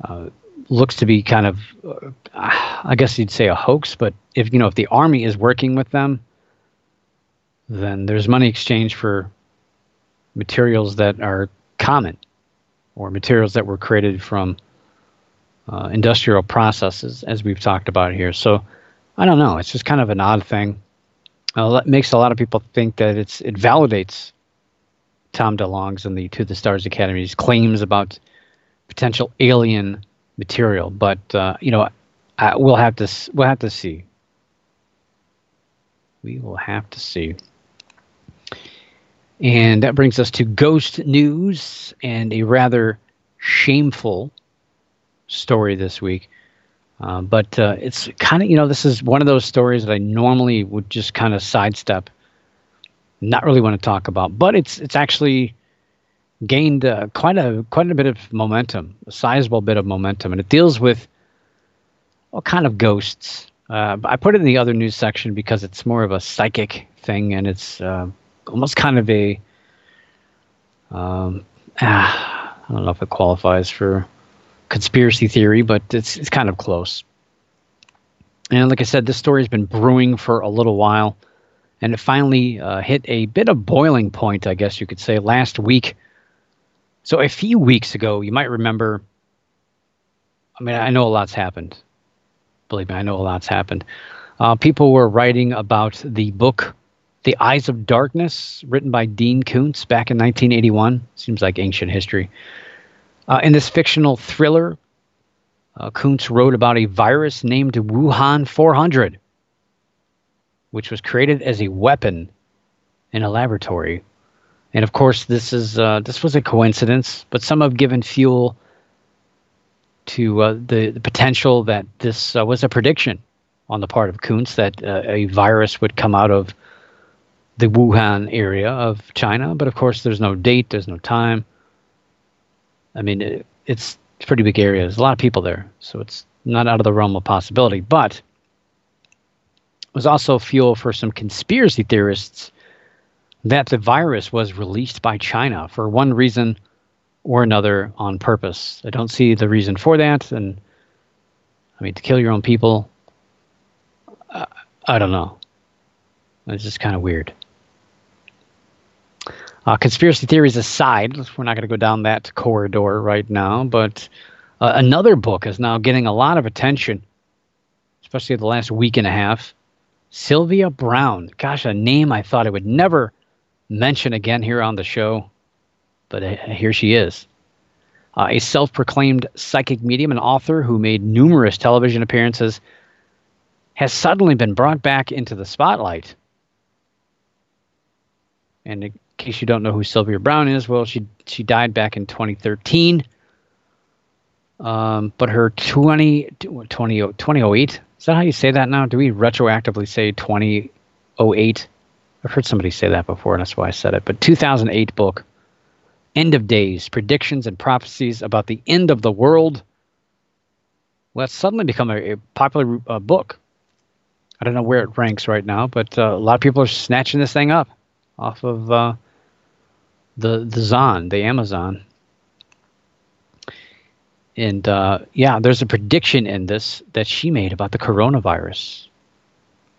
uh, looks to be kind of, uh, I guess you'd say a hoax. But if you know, if the army is working with them, then there's money exchange for materials that are common, or materials that were created from uh, industrial processes, as we've talked about here. So, I don't know. It's just kind of an odd thing that makes a lot of people think that it's it validates Tom DeLonge's and the To the Stars Academy's claims about potential alien material. But uh, you know, I, we'll have to we'll have to see. We will have to see. And that brings us to ghost news and a rather shameful story this week. Uh, but uh, it's kind of, you know, this is one of those stories that I normally would just kind of sidestep, not really want to talk about. But it's it's actually gained uh, quite a quite a bit of momentum, a sizable bit of momentum, and it deals with all kind of ghosts. Uh, I put it in the other news section because it's more of a psychic thing, and it's uh, almost kind of a um, ah, <sighs> I don't know if it qualifies for conspiracy theory, but it's it's kind of close. And like I said, this story has been brewing for a little while, and it finally uh, hit a bit of boiling point, I guess you could say, last week. So a few weeks ago, you might remember. I mean, I know a lot's happened. Believe me, I know a lot's happened. Uh, people were writing about the book The Eyes of Darkness, written by Dean Koontz back in 1981. Seems like ancient history. Uh, in this fictional thriller, uh, Koontz wrote about a virus named Wuhan 400, which was created as a weapon in a laboratory. And of course, this is uh, this was a coincidence, but some have given fuel to uh, the, the potential that this uh, was a prediction on the part of Koontz that uh, a virus would come out of the Wuhan area of China. But of course, there's no date, there's no time. I mean, it, it's a pretty big area. There's a lot of people there, so it's not out of the realm of possibility. But it was also fuel for some conspiracy theorists that the virus was released by China for one reason or another on purpose. I don't see the reason for that, and I mean to kill your own people. Uh, I don't know. It's just kind of weird. Uh, conspiracy theories aside, we're not going to go down that corridor right now, but uh, another book is now getting a lot of attention, especially the last week and a half. Sylvia Browne. Gosh, a name I thought I would never mention again here on the show. but uh, here she is. Uh, a self proclaimed psychic medium and author who made numerous television appearances has suddenly been brought back into the spotlight. And case you don't know who Sylvia Browne is, well, she she died back in 2013. Um, but her 20, 20, 2008, is that how you say that now? Do we retroactively say 2008? I've heard somebody say that before, and that's why I said it. But 2008 book, End of Days Predictions and Prophecies About the End of the World. Well, it's suddenly become a, a popular uh, book. I don't know where it ranks right now, but uh, a lot of people are snatching this thing up off of uh, the the Zon, the Amazon. And uh, yeah, there's a prediction in this that she made about the coronavirus,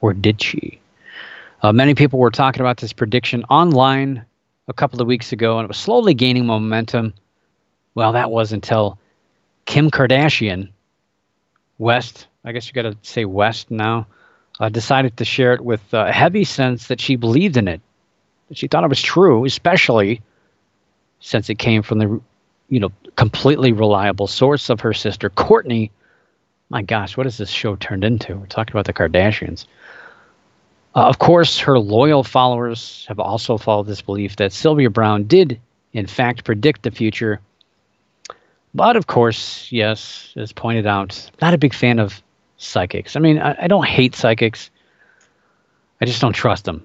or did she? Uh, many people were talking about this prediction online a couple of weeks ago, and it was slowly gaining momentum. Well, that was until Kim Kardashian, West, I guess you got to say West now, uh, decided to share it with a heavy sense that she believed in it. That she thought it was true, especially since it came from the, you know, completely reliable source of her sister Kourtney. My gosh, what has this show turned into? We're talking about the Kardashians. Uh, of course, her loyal followers have also followed this belief that Sylvia Browne did, in fact, predict the future. But of course, yes, as pointed out, not a big fan of psychics. I mean, I, I don't hate psychics. I just don't trust them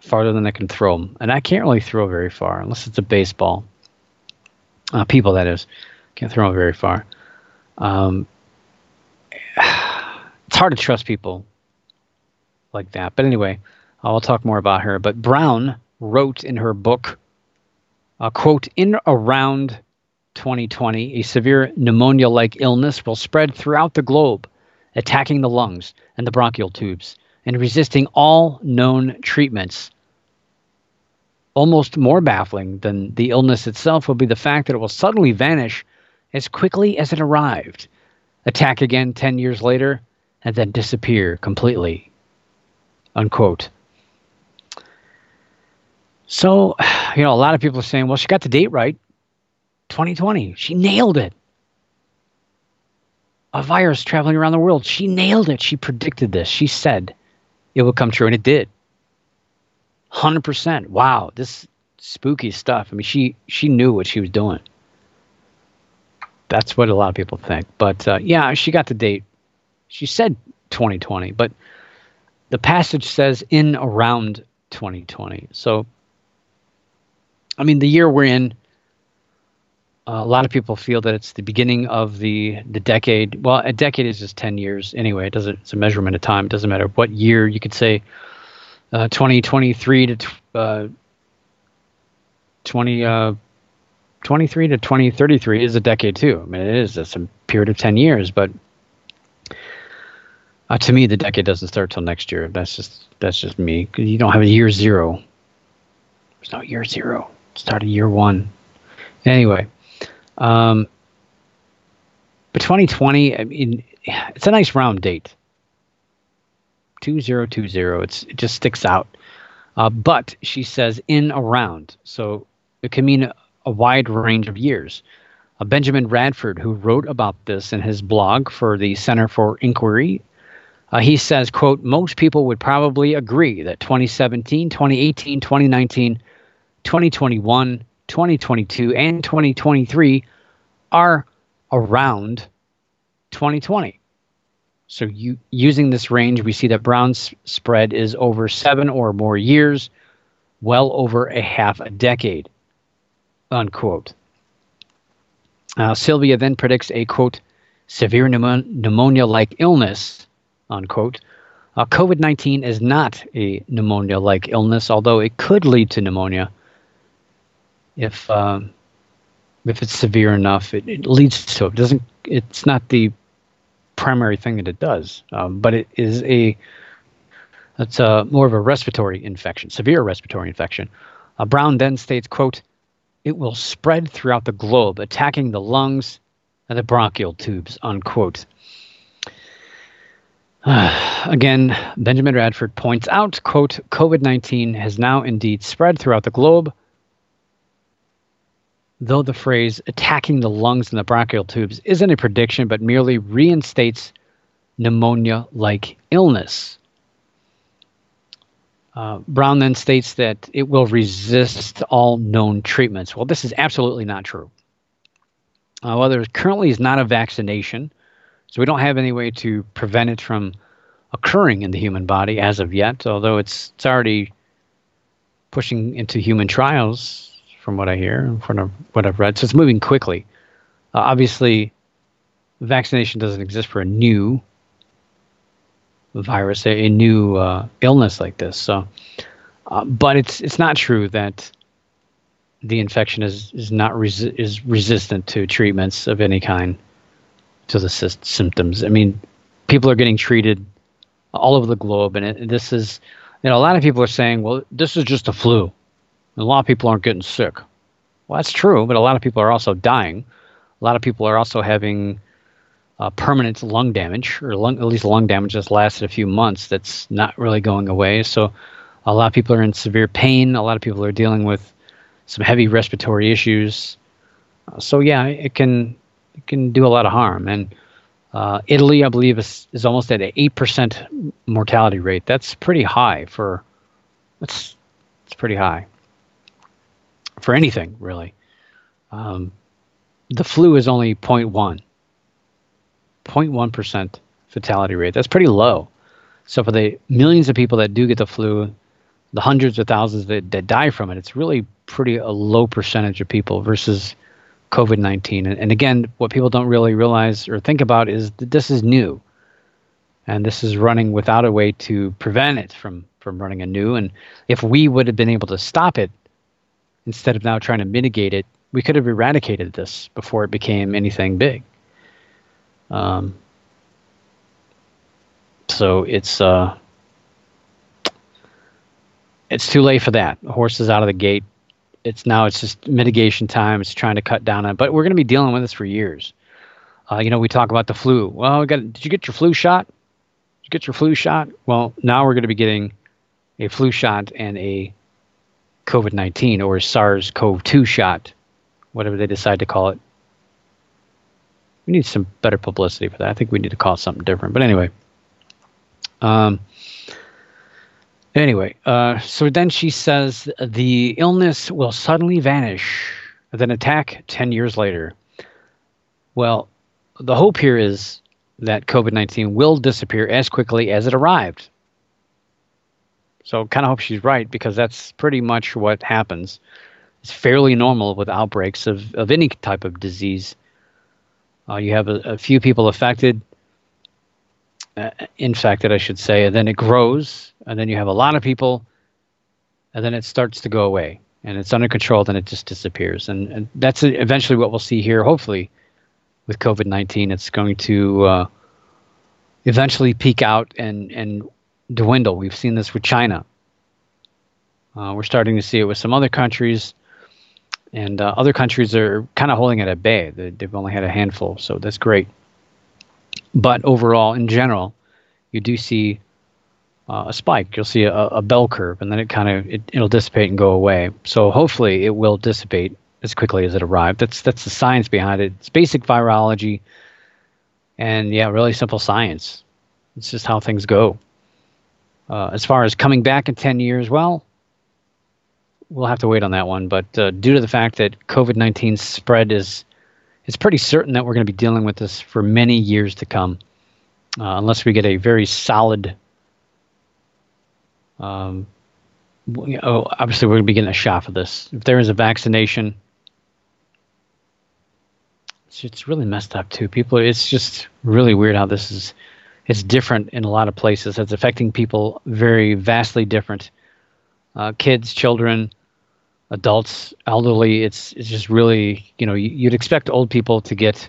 farther than I can throw them. And I can't really throw very far unless it's a baseball. Uh, people, that is. Can't throw them very far. Um, <sighs> it's hard to trust people like that. But anyway, I'll talk more about her. But Browne wrote in her book, uh, quote, in around 2020, a severe pneumonia like illness will spread throughout the globe, attacking the lungs and the bronchial tubes and resisting all known treatments. Almost more baffling than the illness itself will be the fact that it will suddenly vanish as quickly as it arrived, attack again 10 years later, and then disappear completely. Unquote. So, you know, a lot of people are saying, well, she got the date right 2020. She nailed it. A virus traveling around the world. She nailed it. She predicted this. She said it would come true, and it did. 100%. Wow, this spooky stuff. I mean, she she knew what she was doing. That's what a lot of people think. But uh, yeah, she got the date. She said 2020, but the passage says in around 2020. So, I mean, the year we're in, a lot of people feel that it's the beginning of the the decade. Well, a decade is just 10 years anyway. It doesn't. It's a measurement of time. It doesn't matter what year. You could say uh, 2023 to uh, 20 uh, 23 to 2033 is a decade too. I mean, it is. It's a period of 10 years, but uh, to me, the decade doesn't start till next year. That's just that's just me. You don't have a year zero. There's no year zero. Start a year one. Anyway, um, but 2020, I mean, it's a nice round date. 2020. It's it just sticks out. Uh, but she says in around, so it can mean a, a wide range of years. Uh, Benjamin Radford, who wrote about this in his blog for the Center for Inquiry, uh, he says, quote, most people would probably agree that 2017, 2018, 2019, 2021, 2022, and 2023 are around 2020. So you, using this range, we see that Browne's spread is over seven or more years, well over a half a decade, unquote. Uh, Sylvia then predicts a, quote, severe pneumonia-like illness, unquote. Uh, COVID 19 is not a pneumonia like illness, although it could lead to pneumonia if, um, if it's severe enough. It, it leads to it. Doesn't it's not the primary thing that it does, um, but it is a it's a, more of a respiratory infection, severe respiratory infection. Uh, Browne then states, "quote It will spread throughout the globe, attacking the lungs and the bronchial tubes." Unquote. Uh, <sighs> again, Benjamin Radford points out, "quote COVID-19 has now indeed spread throughout the globe." Though the phrase attacking the lungs and the bronchial tubes isn't a prediction but merely reinstates pneumonia like illness. Uh, Browne then states that it will resist all known treatments. Well, this is absolutely not true. Uh, well, there currently is not a vaccination, so we don't have any way to prevent it from occurring in the human body as of yet, although it's, it's already pushing into human trials, from what I hear, from what I've read. So it's moving quickly. Uh, obviously, vaccination doesn't exist for a new virus, a, a new uh, illness like this. So, uh, but it's it's not true that the infection is is not resi- is resistant to treatments of any kind to the sy- symptoms. I mean, people are getting treated all over the globe, and it, this is you know a lot of people are saying, well, this is just a flu. A lot of people aren't getting sick. Well, that's true, but a lot of people are also dying. A lot of people are also having uh, permanent lung damage, or lung, at least lung damage that's lasted a few months that's not really going away. So a lot of people are in severe pain. A lot of people are dealing with some heavy respiratory issues. Uh, so yeah, it can it can do a lot of harm. And uh, Italy, I believe, is, is almost at an eight percent mortality rate. That's pretty high for that's it's pretty high for anything really. Um, the flu is only 0.1. 0.1% fatality rate. That's pretty low. So for the millions of people that do get the flu, the hundreds of thousands that, that die from it, it's really pretty a low percentage of people versus COVID 19. And, and again, what people don't really realize or think about is that this is new. And this is running without a way to prevent it from, from running anew. And if we would have been able to stop it instead of now trying to mitigate it, we could have eradicated this before it became anything big. Um, so it's uh, it's too late for that. The horse is out of the gate. It's now it's just mitigation time. It's trying to cut down on, but we're going to be dealing with this for years. Uh, you know, we talk about the flu. Well, we got. Did you get your flu shot? Did you get your flu shot? Well, now we're going to be getting a flu shot and a COVID nineteen or SARS CoV two shot, whatever they decide to call it we need some better publicity for that. I think we need to call something different. But anyway, um, anyway, uh, so then she says the illness will suddenly vanish, then attack ten years later. Well, the hope here is that COVID nineteen will disappear as quickly as it arrived. So, kind of hope she's right because that's pretty much what happens. It's fairly normal with outbreaks of, of any type of disease uh, you have a, a, few people affected, uh, infected, I should say, and then it grows, and then you have a lot of people, and then it starts to go away, and it's under control, then it just disappears, and, and that's eventually what we'll see here. Hopefully, with COVID nineteen, it's going to uh, eventually peak out and and dwindle. We've seen this with China. Uh, we're starting to see it with some other countries and uh, other countries are kind of holding it at bay. They've only had a handful, so that's great. But overall, in general, you do see uh, a spike. You'll see a, a bell curve, and then it kind of it, it'll dissipate and go away. So hopefully, it will dissipate as quickly as it arrived. That's that's the science behind it. It's basic virology, and yeah, really simple science. It's just how things go. Uh, as far as coming back in ten years, well, we'll have to wait on that one. But uh, due to the fact that COVID nineteen spread is, it's pretty certain that we're going to be dealing with this for many years to come, uh, unless we get a very solid. Um, oh, obviously, we're going to be getting a shot for this. If there is a vaccination, it's, it's really messed up too. People, it's just really weird how this is. It's different in a lot of places. It's affecting people very vastly different. Uh, kids, children, adults, elderly. It's it's just really you know you'd expect old people to get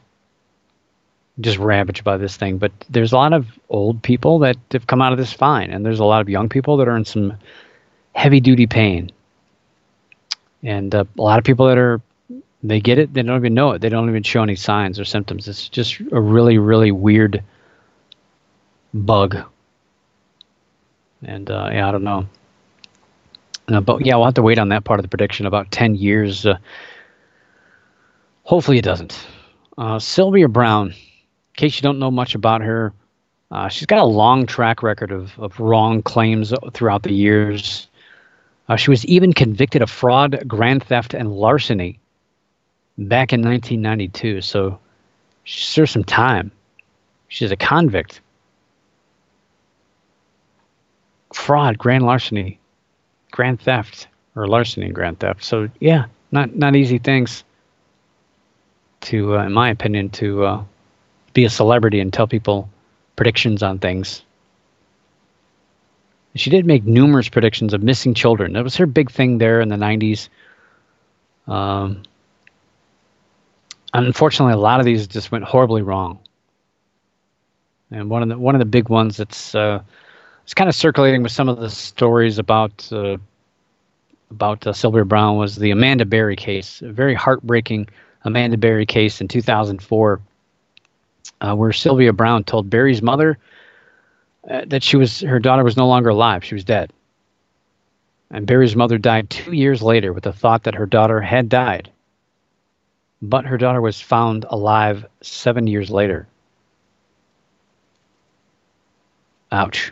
just ravaged by this thing, but there's a lot of old people that have come out of this fine, and there's a lot of young people that are in some heavy duty pain, and uh, a lot of people that are they get it, they don't even know it, they don't even show any signs or symptoms. It's just a really really weird bug, and uh, yeah, I don't know. Uh, but yeah, we'll have to wait on that part of the prediction. About ten years. Uh, Hopefully, it doesn't. Uh, Sylvia Browne, in case you don't know much about her, uh, she's got a long track record of, of wrong claims throughout the years. Uh, she was even convicted of fraud, grand theft, and larceny back in 1992. So she served some time. She's a convict. Fraud, grand larceny, grand theft, or larceny and grand theft. So yeah, not not easy things to, uh, in my opinion, to uh, be a celebrity and tell people predictions on things. She did make numerous predictions of missing children. That was her big thing there in the 90s. Um, unfortunately, a lot of these just went horribly wrong. And one of the one of the big ones that's uh, it's kind of circulating with some of the stories about uh, about uh, Sylvia Browne was the Amanda Berry case, a very heartbreaking Amanda Berry case in 2004, uh, where Sylvia Browne told Berry's mother uh, that she was her daughter was no longer alive; she was dead. And Berry's mother died two years later with the thought that her daughter had died. But her daughter was found alive seven years later. Ouch.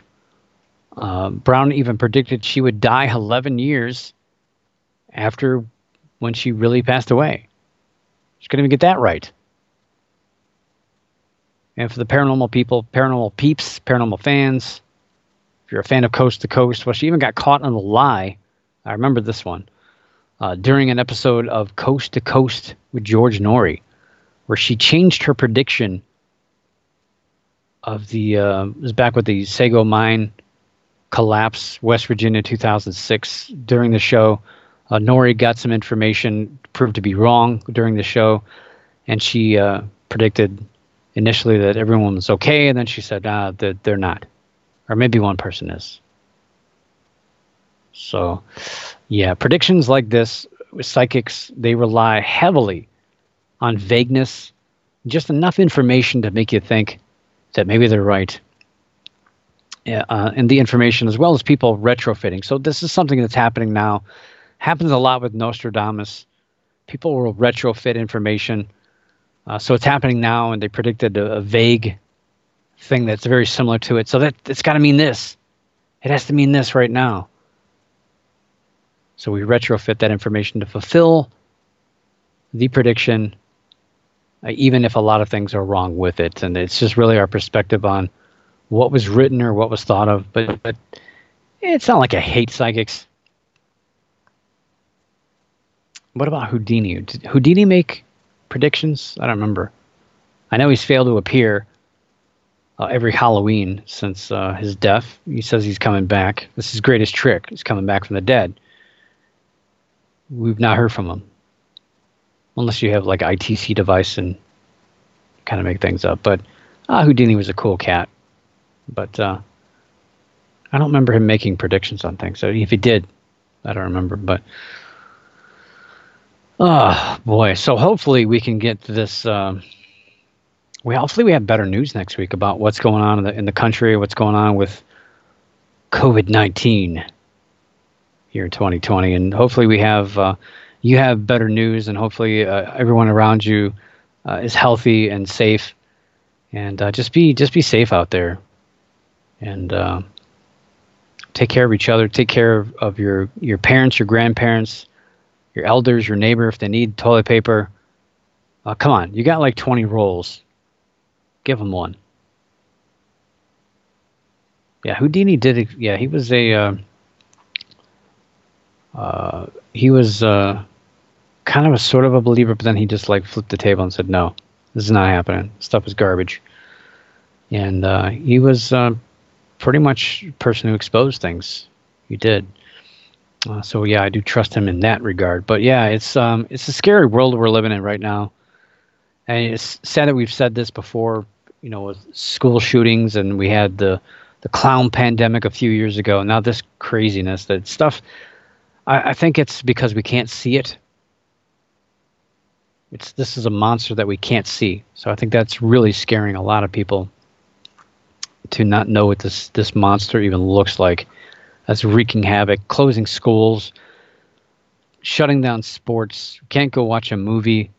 Uh, Browne even predicted she would die 11 years after when she really passed away. She couldn't even get that right. And for the paranormal people, paranormal peeps, paranormal fans, if you're a fan of Coast to Coast, well, she even got caught on a lie. I remember this one uh, during an episode of Coast to Coast with George Noory, where she changed her prediction of the uh, it was back with the Sago mine collapse, West Virginia, 2006. During the show, uh, Noory got some information proved to be wrong during the show, and she uh, predicted initially that everyone was okay, and then she said uh, that they're not, or maybe one person is. So, yeah, predictions like this, with psychics, they rely heavily on vagueness, just enough information to make you think that maybe they're right. Uh, and the information as well as people retrofitting. So this is something that's happening now. Happens a lot with Nostradamus. People will retrofit information uh, so it's happening now, and they predicted a, a, vague thing that's very similar to it. So that it's got to mean this. It has to mean this right now. So we retrofit that information to fulfill the prediction, uh, even if a lot of things are wrong with it. And it's just really our perspective on what was written or what was thought of. But but it's not like I hate psychics. What about Houdini? Did Houdini make predictions? I don't remember. I know he's failed to appear uh, every Halloween since uh, his death. He says he's coming back. This is his greatest trick. He's coming back from the dead. We've not heard from him. Unless you have like ITC device and kind of make things up. But uh, Houdini was a cool cat. But uh, I don't remember him making predictions on things. So if he did, I don't remember. But Oh boy! So hopefully we can get this. Uh, we hopefully we have better news next week about what's going on in the in the country, what's going on with COVID nineteen here in 2020, and hopefully we have uh, you have better news, and hopefully uh, everyone around you uh, is healthy and safe, and uh, just be just be safe out there, and uh, take care of each other, take care of, of your your parents, your grandparents your elders, your neighbor, if they need toilet paper. Uh, come on, you got like 20 rolls. Give them one. Yeah, Houdini did it. Yeah, he was a. Uh, uh, he was uh, kind of a sort of a believer, but then he just like flipped the table and said, "No, this is not happening. Stuff is garbage." And uh, he was uh, pretty much person who exposed things. He did. Uh, so yeah, I do trust him in that regard. But yeah, it's um, it's a scary world we're living in right now, and it's sad that we've said this before. You know, with school shootings, and we had the the clown pandemic a few years ago. Now this craziness, that stuff. I, I think it's because we can't see it. It's this is a monster that we can't see. So I think that's really scaring a lot of people to not know what this this monster even looks like that's wreaking havoc, closing schools, shutting down sports. Can't go watch a movie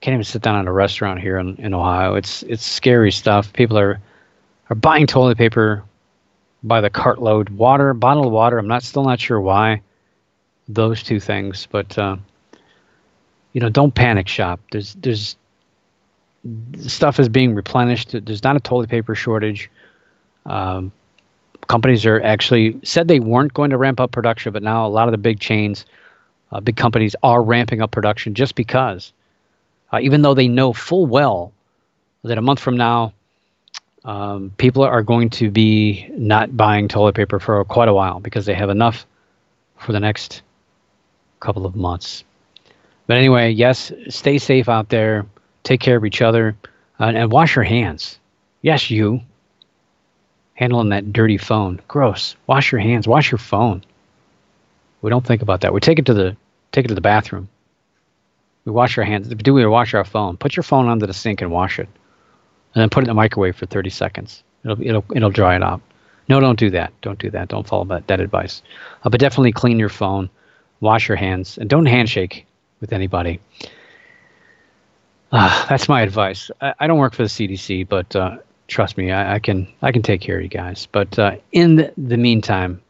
can't even sit down at a restaurant here in, in Ohio. It's it's scary stuff. People are are buying toilet paper by the cartload, water, bottled water. I'm not still not sure why those two things, but uh, you know, don't panic shop. There's there's stuff is being replenished. There's not a toilet paper shortage. Um, companies are actually said they weren't going to ramp up production, but now a lot of the big chains, uh, big companies are ramping up production just because, uh, even though they know full well that a month from now, um, people are going to be not buying toilet paper for quite a while because they have enough for the next couple of months. But anyway, yes, stay safe out there. Take care of each other uh, and wash your hands. Yes, you handling that dirty phone. Gross. Wash your hands. Wash your phone. We don't think about that. We take it to the take it to the bathroom. We wash our hands. Do we wash our phone? Put your phone under the sink and wash it, and then put it in the microwave for 30 seconds. It'll it'll it'll dry it out. No, don't do that. Don't do that. Don't follow that, that advice. Uh, but definitely clean your phone, wash your hands, and don't handshake with anybody. Uh, that's my advice. I, I, don't work for the CDC, but uh, trust me, I, I, can I can take care of you guys. But uh, in the, the, meantime,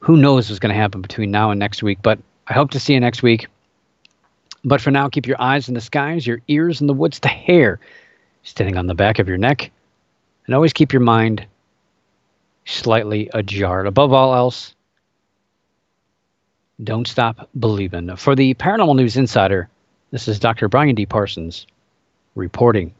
who knows what's going to happen between now and next week? But I hope to see you next week. But for now, keep your eyes in the skies, your ears in the woods, the hair standing on the back of your neck, and always keep your mind slightly ajar. Above all else, don't stop believing. For the Paranormal News Insider, this is Dr. Brian D. Parsons reporting